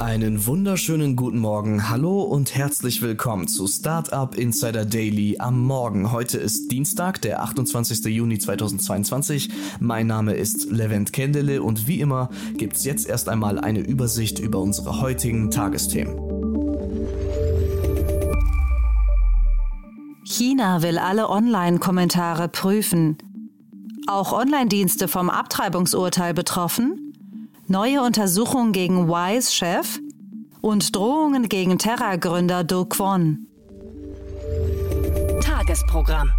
Einen wunderschönen guten Morgen. Hallo und herzlich willkommen zu Startup Insider Daily am Morgen. Heute ist Dienstag, der 28. Juni 2022. Mein Name ist Levent Kendele und wie immer gibt's jetzt erst einmal eine Übersicht über unsere heutigen Tagesthemen. China will alle Online-Kommentare prüfen. Auch Online-Dienste vom Abtreibungsurteil betroffen? Neue Untersuchung gegen Wise-Chef und Drohungen gegen Terra-Gründer Do Kwon. Tagesprogramm.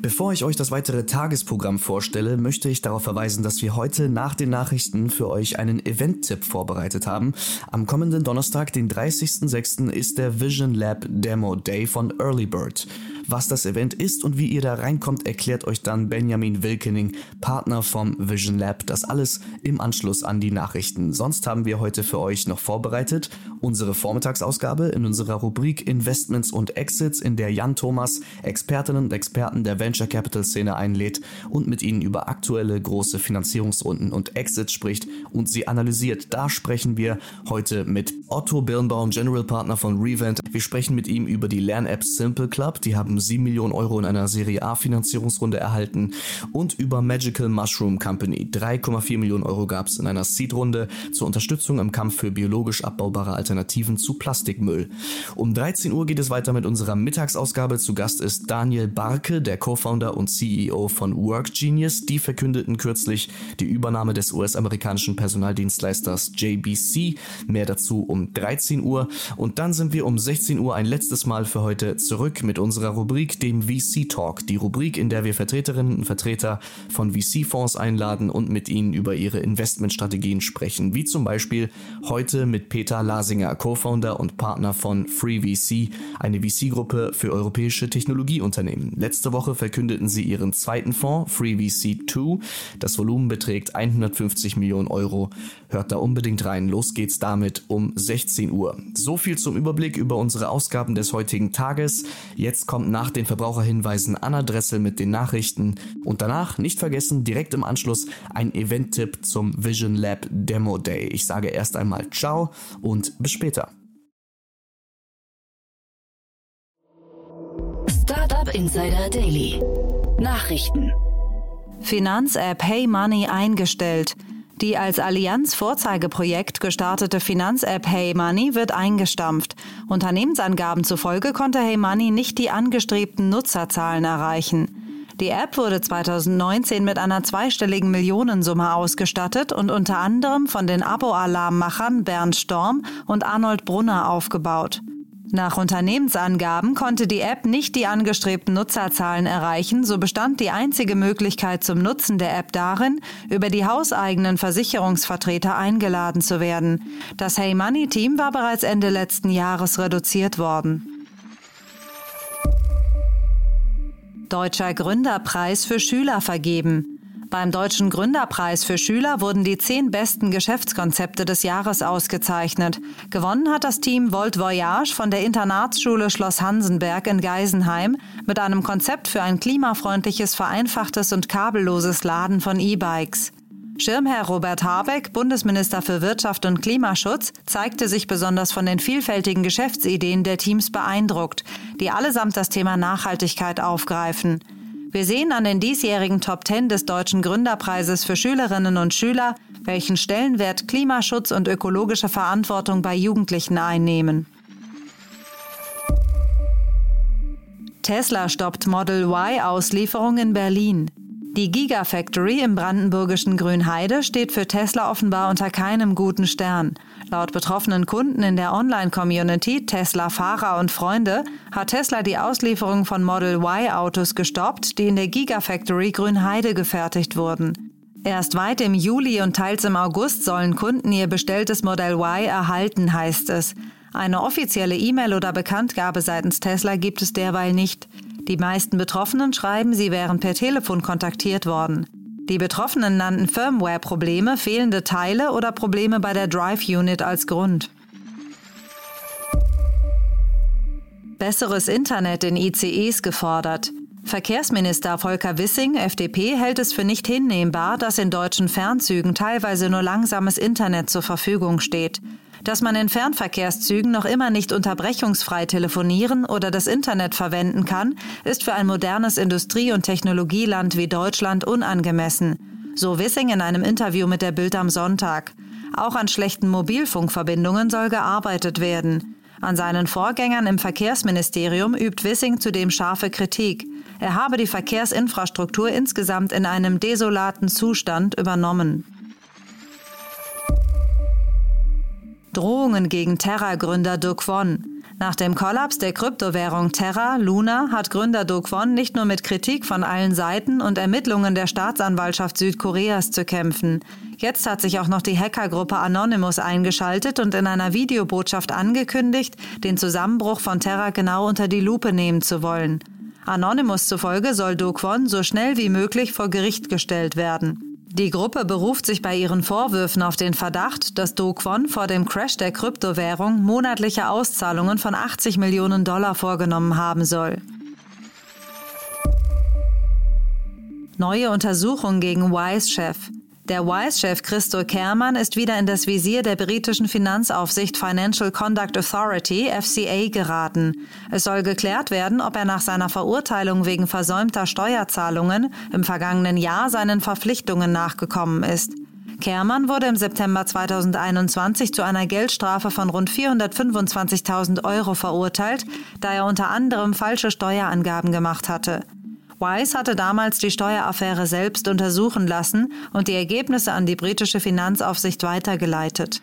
Bevor ich euch das weitere Tagesprogramm vorstelle, möchte ich darauf verweisen, dass wir heute nach den Nachrichten für euch einen Event-Tipp vorbereitet haben. Am kommenden Donnerstag, den 30.06., ist der Vision Lab Demo Day von Early Bird. Was das Event ist und wie ihr da reinkommt, erklärt euch dann Benjamin Wilkening, Partner vom Vision Lab. Das alles im Anschluss an die Nachrichten. Sonst haben wir heute für euch noch vorbereitet unsere Vormittagsausgabe in unserer Rubrik Investments und Exits, in der Jan Thomas Expertinnen und Experten der Venture Capital Szene einlädt und mit ihnen über aktuelle große Finanzierungsrunden und Exits spricht und sie analysiert. Da sprechen wir heute mit Otto Birnbaum, General Partner von Revent. Wir sprechen mit ihm über die Lern-App Simple Club. Die haben 7 Millionen Euro in einer Serie A Finanzierungsrunde erhalten und über Magical Mushroom Company. 3,4 Millionen Euro gab es in einer Seed-Runde zur Unterstützung im Kampf für biologisch abbaubare Alternativen zu Plastikmüll. Um 13 Uhr geht es weiter mit unserer Mittagsausgabe. Zu Gast ist Daniel Barke, der Co-Founder und CEO von WorkGenius. Die verkündeten kürzlich die Übernahme des US-amerikanischen Personaldienstleisters JBC. Mehr dazu um 13 Uhr. Und dann sind wir um 16 Uhr ein letztes Mal für heute zurück mit unserer Rubrik dem VC Talk. Die Rubrik, in der wir Vertreterinnen und Vertreter von VC-Fonds einladen und mit ihnen über ihre Investmentstrategien sprechen. Wie zum Beispiel heute mit Peter Lasinger, Co-Founder und Partner von FreeVC, eine VC-Gruppe für europäische Technologieunternehmen. Letzte Woche verkündeten sie ihren zweiten Fonds, FreeVC 2. Das Volumen beträgt 150 Millionen Euro. Hört da unbedingt rein. Los geht's damit um 16 Uhr. So viel zum Überblick über unsere Ausgaben des heutigen Tages. Jetzt kommt nach den Verbraucherhinweisen Anna Dressel mit den Nachrichten und danach, nicht vergessen, direkt im Anschluss ein Event-Tipp zum Vision Lab Demo Day. Ich sage erst einmal Ciao und bis später. Startup Insider Daily. Nachrichten. Finanz-App Hey Money eingestellt. Die als Allianz Vorzeigeprojekt gestartete Finanz-App Hey Money wird eingestampft. Unternehmensangaben zufolge konnte Hey Money nicht die angestrebten Nutzerzahlen erreichen. Die App wurde 2019 mit einer zweistelligen Millionensumme ausgestattet und unter anderem von den Abo-Alarmmachern Bernd Storm und Arnold Brunner aufgebaut. Nach Unternehmensangaben konnte die App nicht die angestrebten Nutzerzahlen erreichen, so bestand die einzige Möglichkeit zum Nutzen der App darin, über die hauseigenen Versicherungsvertreter eingeladen zu werden. Das Hey Money Team war bereits Ende letzten Jahres reduziert worden. Deutscher Gründerpreis für Schüler vergeben. Beim Deutschen Gründerpreis für Schüler wurden die zehn besten Geschäftskonzepte des Jahres ausgezeichnet. Gewonnen hat das Team Volt Voyage von der Internatsschule Schloss Hansenberg in Geisenheim mit einem Konzept für ein klimafreundliches, vereinfachtes und kabelloses Laden von E-Bikes. Schirmherr Robert Habeck, Bundesminister für Wirtschaft und Klimaschutz, zeigte sich besonders von den vielfältigen Geschäftsideen der Teams beeindruckt, die allesamt das Thema Nachhaltigkeit aufgreifen. Wir sehen an den diesjährigen Top 10 des Deutschen Gründerpreises für Schülerinnen und Schüler, welchen Stellenwert Klimaschutz und ökologische Verantwortung bei Jugendlichen einnehmen. Tesla stoppt Model Y-Auslieferung in Berlin. Die Gigafactory im brandenburgischen Grünheide steht für Tesla offenbar unter keinem guten Stern. Laut betroffenen Kunden in der Online-Community Tesla-Fahrer und Freunde hat Tesla die Auslieferung von Model Y-Autos gestoppt, die in der Gigafactory Grünheide gefertigt wurden. Erst weit im Juli und teils im August sollen Kunden ihr bestelltes Model Y erhalten, heißt es. Eine offizielle E-Mail oder Bekanntgabe seitens Tesla gibt es derweil nicht. Die meisten Betroffenen schreiben, sie wären per Telefon kontaktiert worden. Die Betroffenen nannten Firmware-Probleme, fehlende Teile oder Probleme bei der Drive-Unit als Grund. Besseres Internet in ICEs gefordert. Verkehrsminister Volker Wissing, FDP, hält es für nicht hinnehmbar, dass in deutschen Fernzügen teilweise nur langsames Internet zur Verfügung steht. Dass man in Fernverkehrszügen noch immer nicht unterbrechungsfrei telefonieren oder das Internet verwenden kann, ist für ein modernes Industrie- und Technologieland wie Deutschland unangemessen. So Wissing in einem Interview mit der Bild am Sonntag. Auch an schlechten Mobilfunkverbindungen soll gearbeitet werden. An seinen Vorgängern im Verkehrsministerium übt Wissing zudem scharfe Kritik. Er habe die Verkehrsinfrastruktur insgesamt in einem desolaten Zustand übernommen. Drohungen gegen Terra-Gründer Do Kwon. Nach dem Kollaps der Kryptowährung Terra Luna hat Gründer Do Kwon nicht nur mit Kritik von allen Seiten und Ermittlungen der Staatsanwaltschaft Südkoreas zu kämpfen. Jetzt hat sich auch noch die Hackergruppe Anonymous eingeschaltet und in einer Videobotschaft angekündigt, den Zusammenbruch von Terra genau unter die Lupe nehmen zu wollen. Anonymous zufolge soll Do Kwon so schnell wie möglich vor Gericht gestellt werden. Die Gruppe beruft sich bei ihren Vorwürfen auf den Verdacht, dass Do Kwon vor dem Crash der Kryptowährung monatliche Auszahlungen von 80 Millionen Dollar vorgenommen haben soll. Neue Untersuchung gegen Wise-Chef. Der Wise-Chef Christo Kermann ist wieder in das Visier der britischen Finanzaufsicht Financial Conduct Authority, FCA, geraten. Es soll geklärt werden, ob er nach seiner Verurteilung wegen versäumter Steuerzahlungen im vergangenen Jahr seinen Verpflichtungen nachgekommen ist. Kermann wurde im September 2021 zu einer Geldstrafe von rund 425.000 Euro verurteilt, da er unter anderem falsche Steuerangaben gemacht hatte. Wise hatte damals die Steueraffäre selbst untersuchen lassen und die Ergebnisse an die britische Finanzaufsicht weitergeleitet.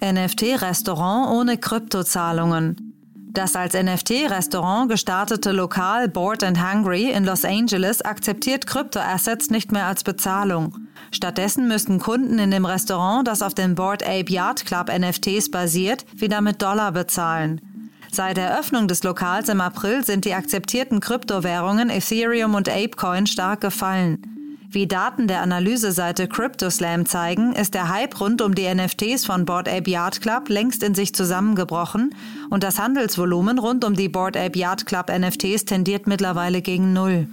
NFT-Restaurant ohne Kryptozahlungen. Das als NFT-Restaurant gestartete Lokal Bored and Hungry in Los Angeles akzeptiert Kryptoassets nicht mehr als Bezahlung. Stattdessen müssten Kunden in dem Restaurant, das auf den Bored Ape Yacht Club NFTs basiert, wieder mit Dollar bezahlen. Seit Eröffnung des Lokals im April sind die akzeptierten Kryptowährungen Ethereum und Apecoin stark gefallen. Wie Daten der Analyseseite CryptoSlam zeigen, ist der Hype rund um die NFTs von Board Ape Yacht Club längst in sich zusammengebrochen und das Handelsvolumen rund um die Board Ape Yacht Club NFTs tendiert mittlerweile gegen Null.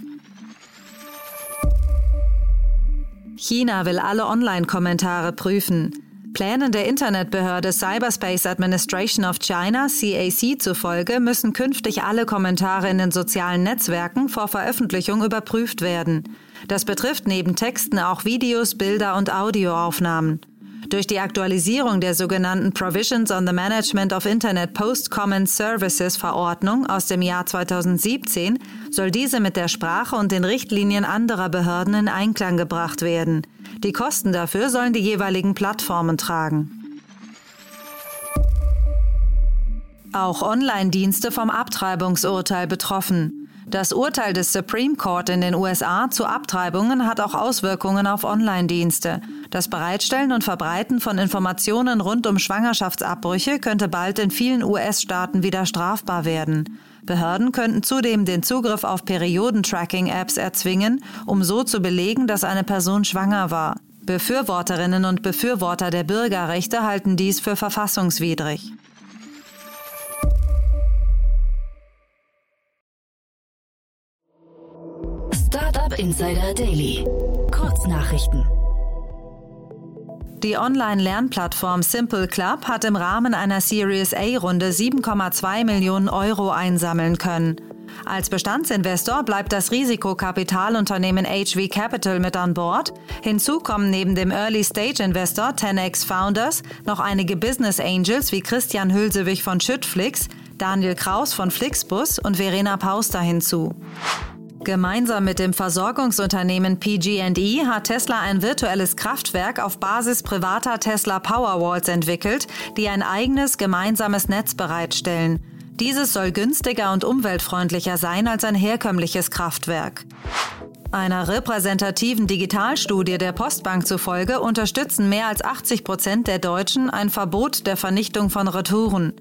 China will alle Online-Kommentare prüfen. Plänen der Internetbehörde Cyberspace Administration of China, CAC, zufolge müssen künftig alle Kommentare in den sozialen Netzwerken vor Veröffentlichung überprüft werden. Das betrifft neben Texten auch Videos, Bilder und Audioaufnahmen. Durch die Aktualisierung der sogenannten Provisions on the Management of Internet Post-Common Services Verordnung aus dem Jahr 2017 soll diese mit der Sprache und den Richtlinien anderer Behörden in Einklang gebracht werden. Die Kosten dafür sollen die jeweiligen Plattformen tragen. Auch Online-Dienste vom Abtreibungsurteil betroffen. Das Urteil des Supreme Court in den USA zu Abtreibungen hat auch Auswirkungen auf Online-Dienste. Das Bereitstellen und Verbreiten von Informationen rund um Schwangerschaftsabbrüche könnte bald in vielen US-Staaten wieder strafbar werden. Behörden könnten zudem den Zugriff auf Periodentracking-Apps erzwingen, um so zu belegen, dass eine Person schwanger war. Befürworterinnen und Befürworter der Bürgerrechte halten dies für verfassungswidrig. Startup Insider Daily. Kurznachrichten. Die Online-Lernplattform Simple Club hat im Rahmen einer Series A-Runde 7,2 Millionen Euro einsammeln können. Als Bestandsinvestor bleibt das Risikokapitalunternehmen HV Capital mit an Bord. Hinzu kommen neben dem Early-Stage-Investor 10x Founders noch einige Business Angels wie Christian Hülsewig von Schüttflix, Daniel Kraus von Flixbus und Verena Pauster hinzu. Gemeinsam mit dem Versorgungsunternehmen PG&E hat Tesla ein virtuelles Kraftwerk auf Basis privater Tesla Powerwalls entwickelt, die ein eigenes gemeinsames Netz bereitstellen. Dieses soll günstiger und umweltfreundlicher sein als ein herkömmliches Kraftwerk. Einer repräsentativen Digitalstudie der Postbank zufolge unterstützen mehr als 80 Prozent der Deutschen ein Verbot der Vernichtung von Retouren.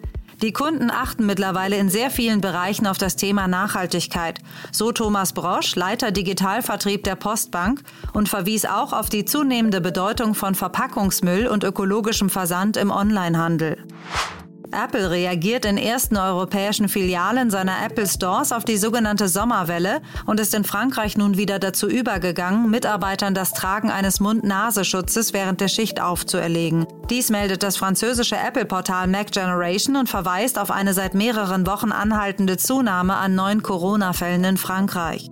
Die Kunden achten mittlerweile in sehr vielen Bereichen auf das Thema Nachhaltigkeit. So Thomas Brosch, Leiter Digitalvertrieb der Postbank und verwies auch auf die zunehmende Bedeutung von Verpackungsmüll und ökologischem Versand im Onlinehandel. Apple reagiert in ersten europäischen Filialen seiner Apple Stores auf die sogenannte Sommerwelle und ist in Frankreich nun wieder dazu übergegangen, Mitarbeitern das Tragen eines Mund-Nasenschutzes während der Schicht aufzuerlegen. Dies meldet das französische Apple-Portal Mac Generation und verweist auf eine seit mehreren Wochen anhaltende Zunahme an neuen Corona-Fällen in Frankreich.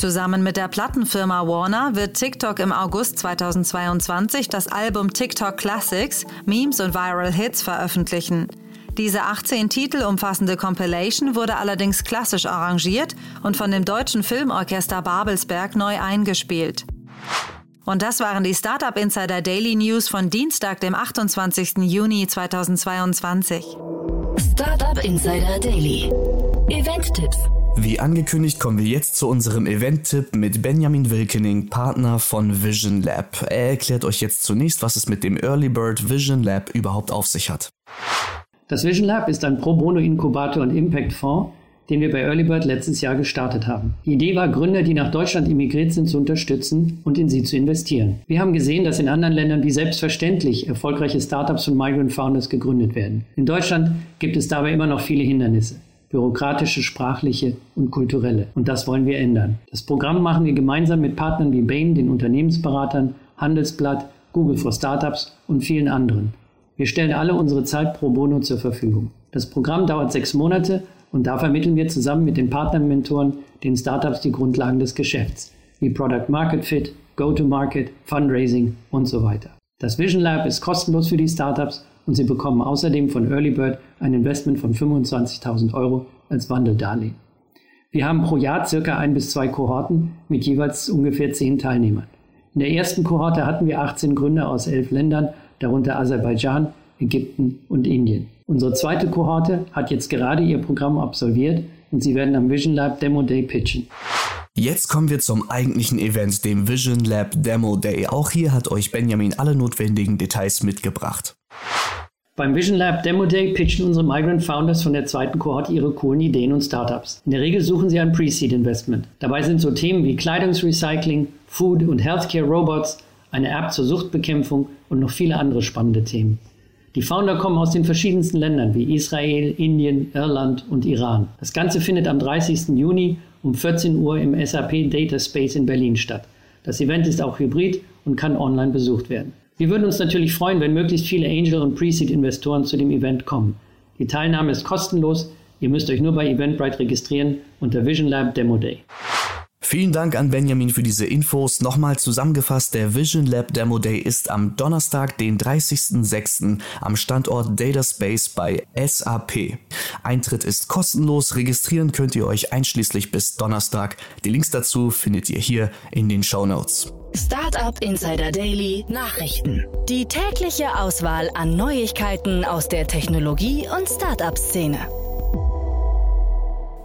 Zusammen mit der Plattenfirma Warner wird TikTok im August 2022 das Album TikTok Classics, Memes und Viral Hits veröffentlichen. Diese 18 Titel umfassende Compilation wurde allerdings klassisch arrangiert und von dem deutschen Filmorchester Babelsberg neu eingespielt. Und das waren die Startup Insider Daily News von Dienstag, dem 28. Juni 2022. Startup Insider Daily. Event-Tipps. Wie angekündigt kommen wir jetzt zu unserem Event-Tipp mit Benjamin Wilkening, Partner von Vision Lab. Er erklärt euch jetzt zunächst, was es mit dem Early Bird Vision Lab überhaupt auf sich hat. Das Vision Lab ist ein Pro Bono Inkubator und Impact Fonds, den wir bei Early Bird letztes Jahr gestartet haben. Die Idee war, Gründer, die nach Deutschland emigriert sind, zu unterstützen und in sie zu investieren. Wir haben gesehen, dass in anderen Ländern wie selbstverständlich erfolgreiche Startups von Migrant Founders gegründet werden. In Deutschland gibt es dabei immer noch viele Hindernisse bürokratische, sprachliche und kulturelle. Und das wollen wir ändern. Das Programm machen wir gemeinsam mit Partnern wie Bain, den Unternehmensberatern, Handelsblatt, Google for Startups und vielen anderen. Wir stellen alle unsere Zeit pro bono zur Verfügung. Das Programm dauert sechs Monate und da vermitteln wir zusammen mit den Partnermentoren den Startups die Grundlagen des Geschäfts, wie Product Market Fit, Go-to-Market, Fundraising und so weiter. Das Vision Lab ist kostenlos für die Startups und Sie bekommen außerdem von Earlybird ein Investment von 25.000 Euro als Wandeldarlehen. Wir haben pro Jahr circa ein bis zwei Kohorten mit jeweils ungefähr zehn Teilnehmern. In der ersten Kohorte hatten wir 18 Gründer aus elf Ländern, darunter Aserbaidschan, Ägypten und Indien. Unsere zweite Kohorte hat jetzt gerade ihr Programm absolviert und sie werden am Vision Lab Demo Day pitchen. Jetzt kommen wir zum eigentlichen Event, dem Vision Lab Demo Day. Auch hier hat euch Benjamin alle notwendigen Details mitgebracht. Beim Vision Lab Demo Day pitchen unsere Migrant Founders von der zweiten Kohorte ihre coolen Ideen und Startups. In der Regel suchen sie ein Pre-Seed Investment. Dabei sind so Themen wie Kleidungsrecycling, Food und Healthcare Robots, eine App zur Suchtbekämpfung und noch viele andere spannende Themen. Die Founder kommen aus den verschiedensten Ländern wie Israel, Indien, Irland und Iran. Das Ganze findet am 30. Juni um 14 Uhr im SAP Data Space in Berlin statt. Das Event ist auch hybrid und kann online besucht werden. Wir würden uns natürlich freuen, wenn möglichst viele Angel- und Pre-Seed-Investoren zu dem Event kommen. Die Teilnahme ist kostenlos. Ihr müsst euch nur bei Eventbrite registrieren unter Vision Lab Demo Day. Vielen Dank an Benjamin für diese Infos. Nochmal zusammengefasst, der Vision Lab Demo Day ist am Donnerstag, den 30.06. am Standort Data Space bei SAP. Eintritt ist kostenlos, registrieren könnt ihr euch einschließlich bis Donnerstag. Die Links dazu findet ihr hier in den Show Notes. Startup Insider Daily Nachrichten. Die tägliche Auswahl an Neuigkeiten aus der Technologie- und Startup-Szene.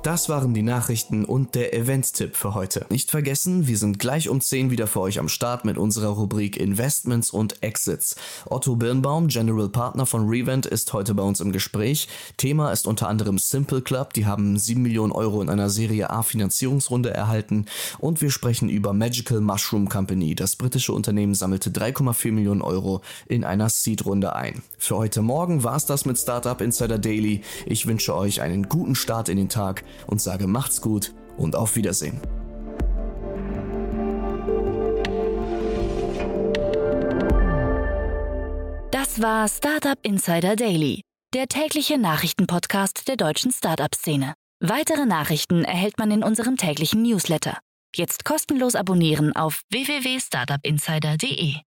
Das waren die Nachrichten und der Event-Tipp für heute. Nicht vergessen, wir sind gleich um 10 wieder für euch am Start mit unserer Rubrik Investments und Exits. Otto Birnbaum, General Partner von Revent, ist heute bei uns im Gespräch. Thema ist unter anderem Simple Club, die haben 7 Millionen Euro in einer Serie A Finanzierungsrunde erhalten und wir sprechen über Magical Mushroom Company. Das britische Unternehmen sammelte 3,4 Millionen Euro in einer Seed-Runde ein. Für heute Morgen war es das mit Startup Insider Daily. Ich wünsche euch einen guten Start in den Tag und sage macht's gut und auf Wiedersehen. Das war Startup Insider Daily, der tägliche Nachrichtenpodcast der deutschen Startup-Szene. Weitere Nachrichten erhält man in unserem täglichen Newsletter. Jetzt kostenlos abonnieren auf www.startupinsider.de.